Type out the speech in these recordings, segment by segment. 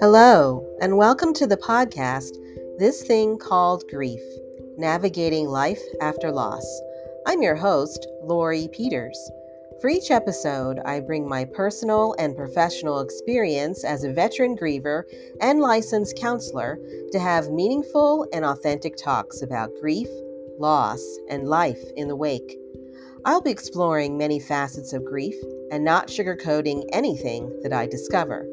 Hello, and welcome to the podcast, This Thing Called Grief Navigating Life After Loss. I'm your host, Lori Peters. For each episode, I bring my personal and professional experience as a veteran griever and licensed counselor to have meaningful and authentic talks about grief, loss, and life in the wake. I'll be exploring many facets of grief and not sugarcoating anything that I discover.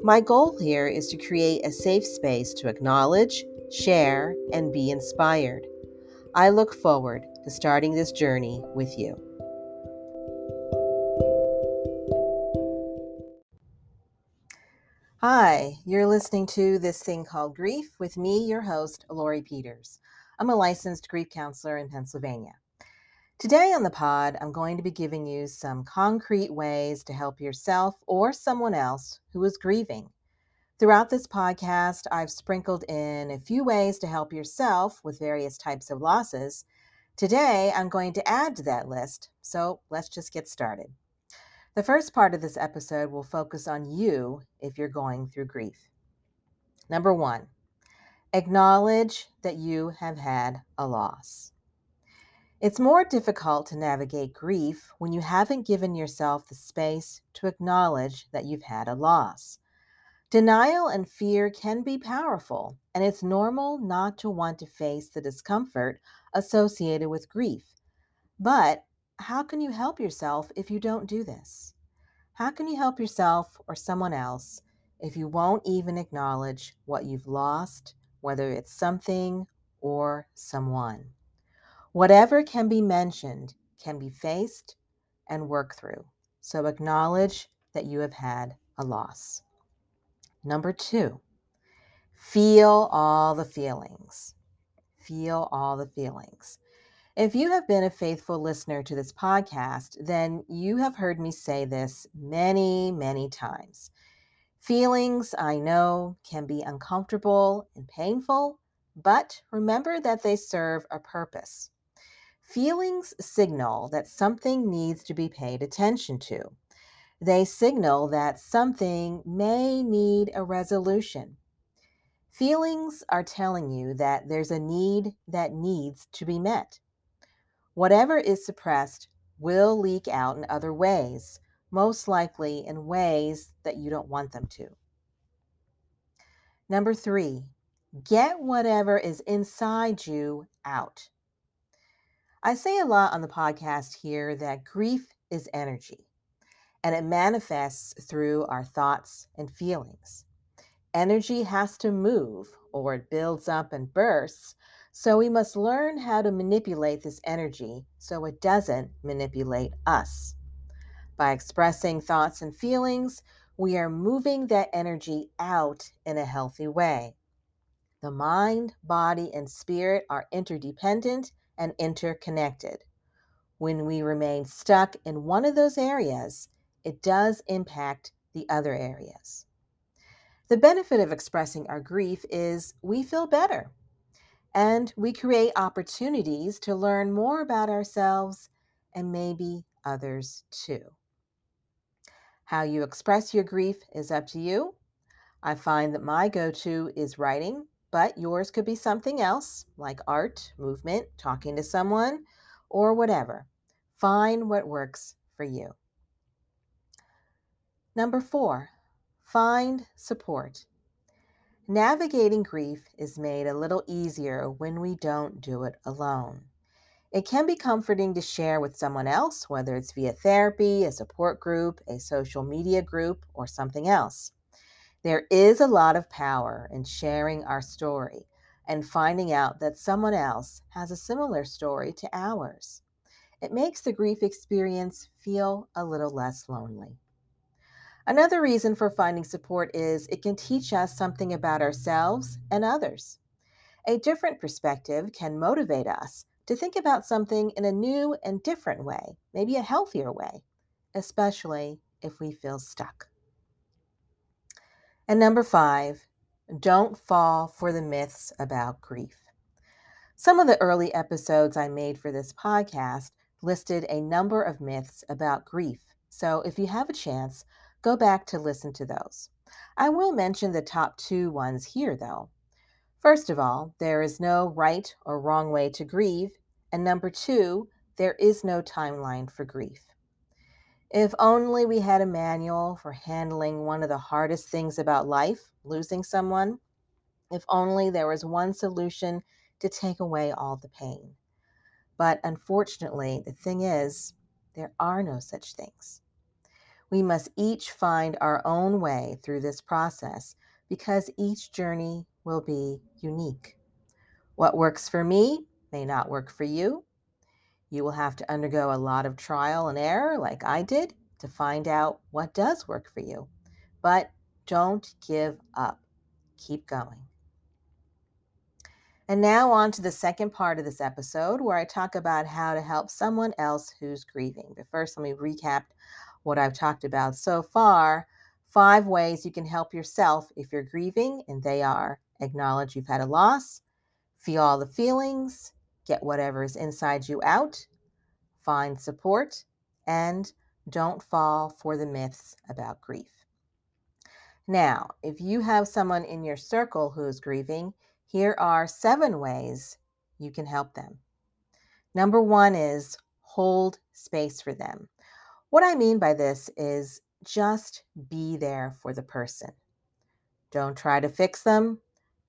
My goal here is to create a safe space to acknowledge, share, and be inspired. I look forward to starting this journey with you. Hi, you're listening to This Thing Called Grief with me, your host, Lori Peters. I'm a licensed grief counselor in Pennsylvania. Today on the pod, I'm going to be giving you some concrete ways to help yourself or someone else who is grieving. Throughout this podcast, I've sprinkled in a few ways to help yourself with various types of losses. Today, I'm going to add to that list, so let's just get started. The first part of this episode will focus on you if you're going through grief. Number one, acknowledge that you have had a loss. It's more difficult to navigate grief when you haven't given yourself the space to acknowledge that you've had a loss. Denial and fear can be powerful, and it's normal not to want to face the discomfort associated with grief. But how can you help yourself if you don't do this? How can you help yourself or someone else if you won't even acknowledge what you've lost, whether it's something or someone? Whatever can be mentioned can be faced and worked through. So acknowledge that you have had a loss. Number two, feel all the feelings. Feel all the feelings. If you have been a faithful listener to this podcast, then you have heard me say this many, many times. Feelings, I know, can be uncomfortable and painful, but remember that they serve a purpose. Feelings signal that something needs to be paid attention to. They signal that something may need a resolution. Feelings are telling you that there's a need that needs to be met. Whatever is suppressed will leak out in other ways, most likely in ways that you don't want them to. Number three, get whatever is inside you out. I say a lot on the podcast here that grief is energy and it manifests through our thoughts and feelings. Energy has to move or it builds up and bursts, so we must learn how to manipulate this energy so it doesn't manipulate us. By expressing thoughts and feelings, we are moving that energy out in a healthy way. The mind, body, and spirit are interdependent and interconnected. When we remain stuck in one of those areas, it does impact the other areas. The benefit of expressing our grief is we feel better and we create opportunities to learn more about ourselves and maybe others too. How you express your grief is up to you. I find that my go to is writing but yours could be something else like art, movement, talking to someone, or whatever. Find what works for you. Number four, find support. Navigating grief is made a little easier when we don't do it alone. It can be comforting to share with someone else, whether it's via therapy, a support group, a social media group, or something else. There is a lot of power in sharing our story and finding out that someone else has a similar story to ours. It makes the grief experience feel a little less lonely. Another reason for finding support is it can teach us something about ourselves and others. A different perspective can motivate us to think about something in a new and different way, maybe a healthier way, especially if we feel stuck. And number five, don't fall for the myths about grief. Some of the early episodes I made for this podcast listed a number of myths about grief. So if you have a chance, go back to listen to those. I will mention the top two ones here, though. First of all, there is no right or wrong way to grieve. And number two, there is no timeline for grief. If only we had a manual for handling one of the hardest things about life, losing someone. If only there was one solution to take away all the pain. But unfortunately, the thing is, there are no such things. We must each find our own way through this process because each journey will be unique. What works for me may not work for you. You will have to undergo a lot of trial and error, like I did, to find out what does work for you. But don't give up, keep going. And now, on to the second part of this episode where I talk about how to help someone else who's grieving. But first, let me recap what I've talked about so far. Five ways you can help yourself if you're grieving, and they are acknowledge you've had a loss, feel all the feelings, get whatever is inside you out, find support, and don't fall for the myths about grief. Now, if you have someone in your circle who is grieving, here are seven ways you can help them. Number one is hold space for them. What I mean by this is just be there for the person. Don't try to fix them.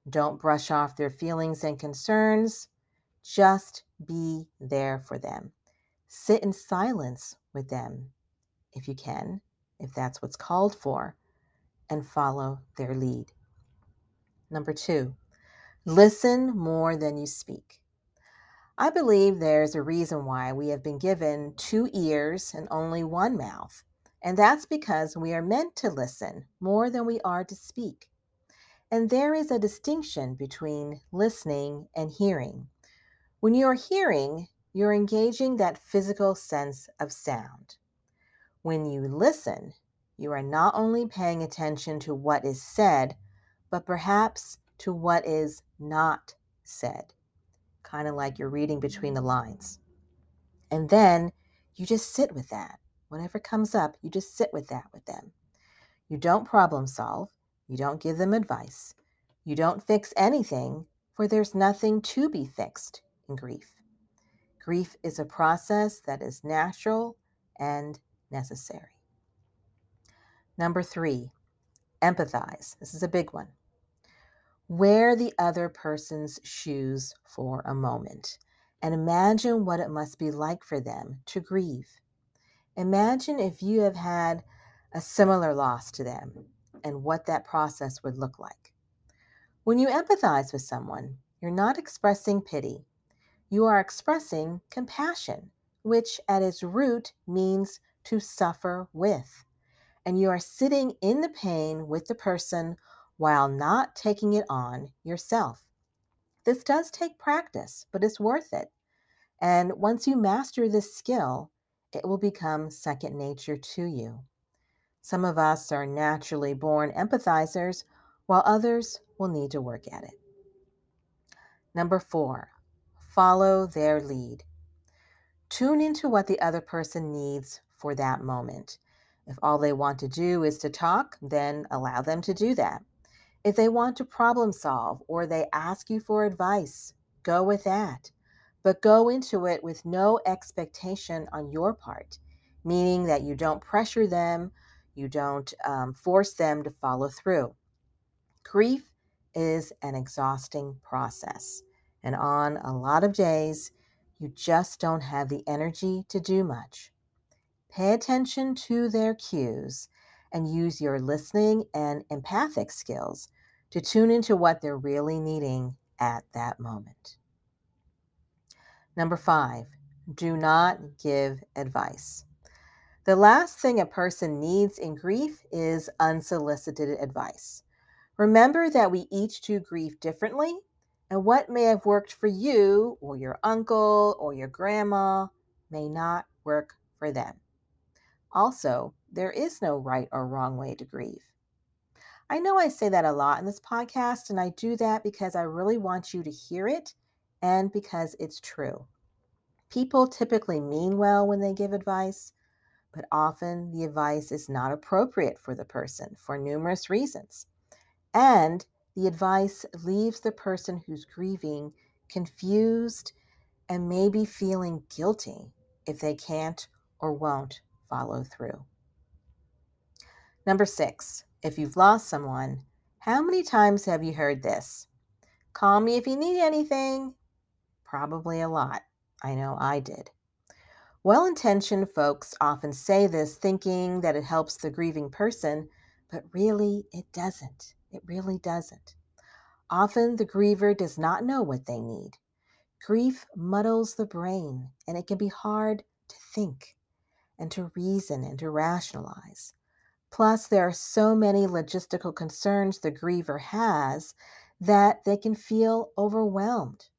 Don't brush off their feelings and concerns. Just be there for them. Sit in silence with them if you can, if that's what's called for, and follow their lead. Number two, listen more than you speak. I believe there's a reason why we have been given two ears and only one mouth, and that's because we are meant to listen more than we are to speak. And there is a distinction between listening and hearing. When you're hearing, you're engaging that physical sense of sound. When you listen, you are not only paying attention to what is said, but perhaps to what is not said kind of like you're reading between the mm. lines. And then you just sit with that. Whatever comes up, you just sit with that with them. You don't problem solve, you don't give them advice, you don't fix anything, for there's nothing to be fixed in grief. Grief is a process that is natural and necessary. Number three, empathize. This is a big one. Wear the other person's shoes for a moment and imagine what it must be like for them to grieve. Imagine if you have had a similar loss to them and what that process would look like. When you empathize with someone, you're not expressing pity, you are expressing compassion, which at its root means to suffer with. And you are sitting in the pain with the person while not taking it on yourself. This does take practice, but it's worth it. And once you master this skill, it will become second nature to you. Some of us are naturally born empathizers, while others will need to work at it. Number four, follow their lead. Tune into what the other person needs for that moment. If all they want to do is to talk, then allow them to do that. If they want to problem solve or they ask you for advice, go with that. But go into it with no expectation on your part, meaning that you don't pressure them, you don't um, force them to follow through. Grief is an exhausting process. And on a lot of days, you just don't have the energy to do much. Pay attention to their cues and use your listening and empathic skills to tune into what they're really needing at that moment. Number five, do not give advice. The last thing a person needs in grief is unsolicited advice. Remember that we each do grief differently, and what may have worked for you or your uncle or your grandma may not work for them. Also, there is no right or wrong way to grieve. I know I say that a lot in this podcast, and I do that because I really want you to hear it and because it's true. People typically mean well when they give advice, but often the advice is not appropriate for the person for numerous reasons. And the advice leaves the person who's grieving confused and maybe feeling guilty if they can't or won't follow through. Number six, if you've lost someone, how many times have you heard this? Call me if you need anything. Probably a lot. I know I did. Well intentioned folks often say this thinking that it helps the grieving person, but really it doesn't. It really doesn't. Often the griever does not know what they need. Grief muddles the brain, and it can be hard to think and to reason and to rationalize. Plus, there are so many logistical concerns the griever has that they can feel overwhelmed.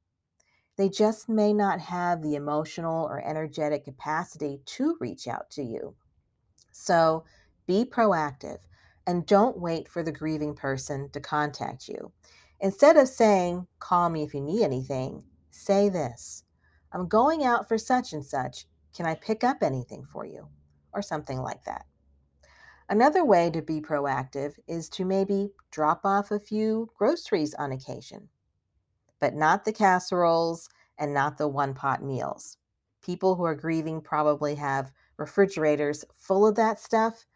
They just may not have the emotional or energetic capacity to reach out to you. So be proactive and don't wait for the grieving person to contact you. Instead of saying, call me if you need anything, say this I'm going out for such and such. Can I pick up anything for you? Or something like that. Another way to be proactive is to maybe drop off a few groceries on occasion, but not the casseroles and not the one pot meals. People who are grieving probably have refrigerators full of that stuff,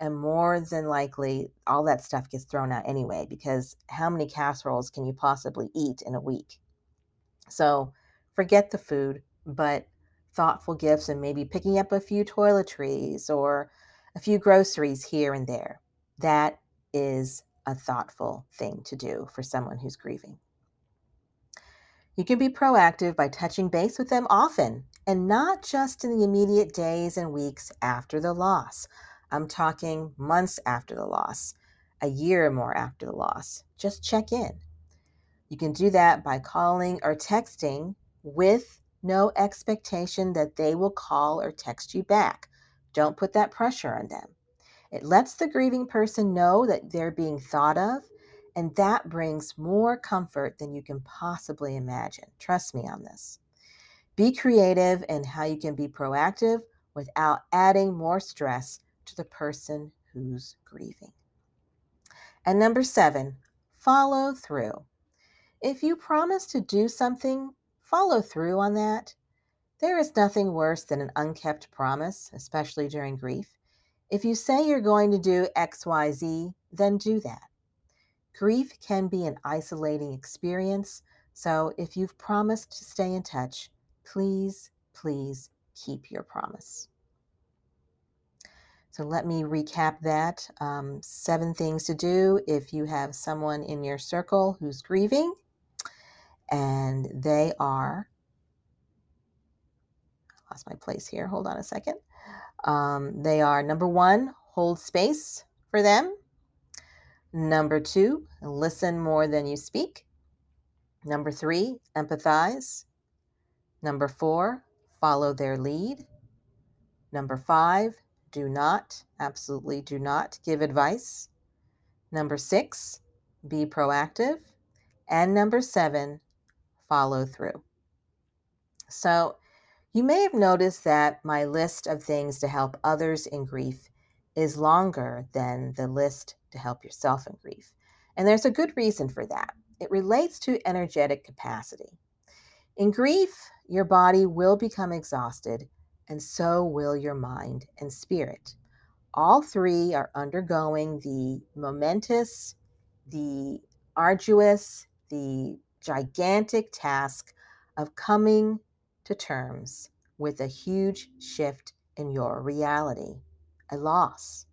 and more than likely, all that stuff gets thrown out anyway, because how many casseroles can you possibly eat in a week? So forget the food, but thoughtful gifts and maybe picking up a few toiletries or a few groceries here and there. That is a thoughtful thing to do for someone who's grieving. You can be proactive by touching base with them often and not just in the immediate days and weeks after the loss. I'm talking months after the loss, a year or more after the loss. Just check in. You can do that by calling or texting with no expectation that they will call or text you back. Don't put that pressure on them. It lets the grieving person know that they're being thought of, and that brings more comfort than you can possibly imagine. Trust me on this. Be creative in how you can be proactive without adding more stress to the person who's grieving. And number seven, follow through. If you promise to do something, follow through on that. There is nothing worse than an unkept promise, especially during grief. If you say you're going to do XYZ, then do that. Grief can be an isolating experience, so if you've promised to stay in touch, please, please keep your promise. So let me recap that. Um, seven things to do if you have someone in your circle who's grieving, and they are I lost my place here. Hold on a second. Um, they are number one, hold space for them. Number two, listen more than you speak. Number three, empathize. Number four, follow their lead. Number five, do not, absolutely do not give advice. Number six, be proactive. And number seven, follow through. So, you may have noticed that my list of things to help others in grief is longer than the list to help yourself in grief. And there's a good reason for that. It relates to energetic capacity. In grief, your body will become exhausted, and so will your mind and spirit. All three are undergoing the momentous, the arduous, the gigantic task of coming to terms with a huge shift in your reality, a loss.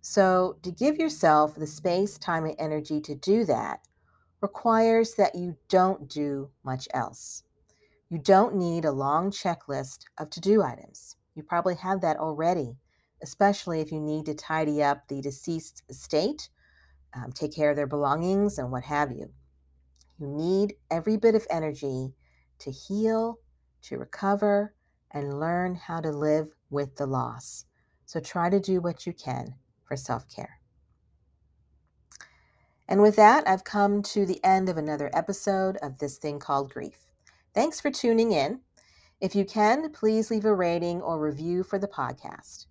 So, to give yourself the space, time, and energy to do that requires that you don't do much else. You don't need a long checklist of to do items. You probably have that already, especially if you need to tidy up the deceased estate, um, take care of their belongings, and what have you. You need every bit of energy to heal to recover and learn how to live with the loss. So try to do what you can for self care. And with that, I've come to the end of another episode of this thing called grief. Thanks for tuning in. If you can, please leave a rating or review for the podcast.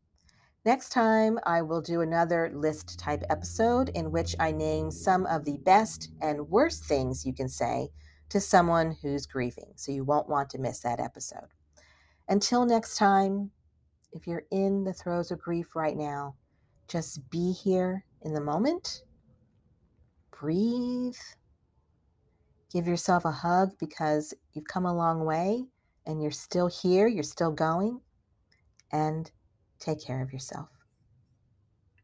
Next time, I will do another list type episode in which I name some of the best and worst things you can say to someone who's grieving, so you won't want to miss that episode. Until next time, if you're in the throes of grief right now, just be here in the moment. Breathe. Give yourself a hug because you've come a long way and you're still here, you're still going. And take care of yourself.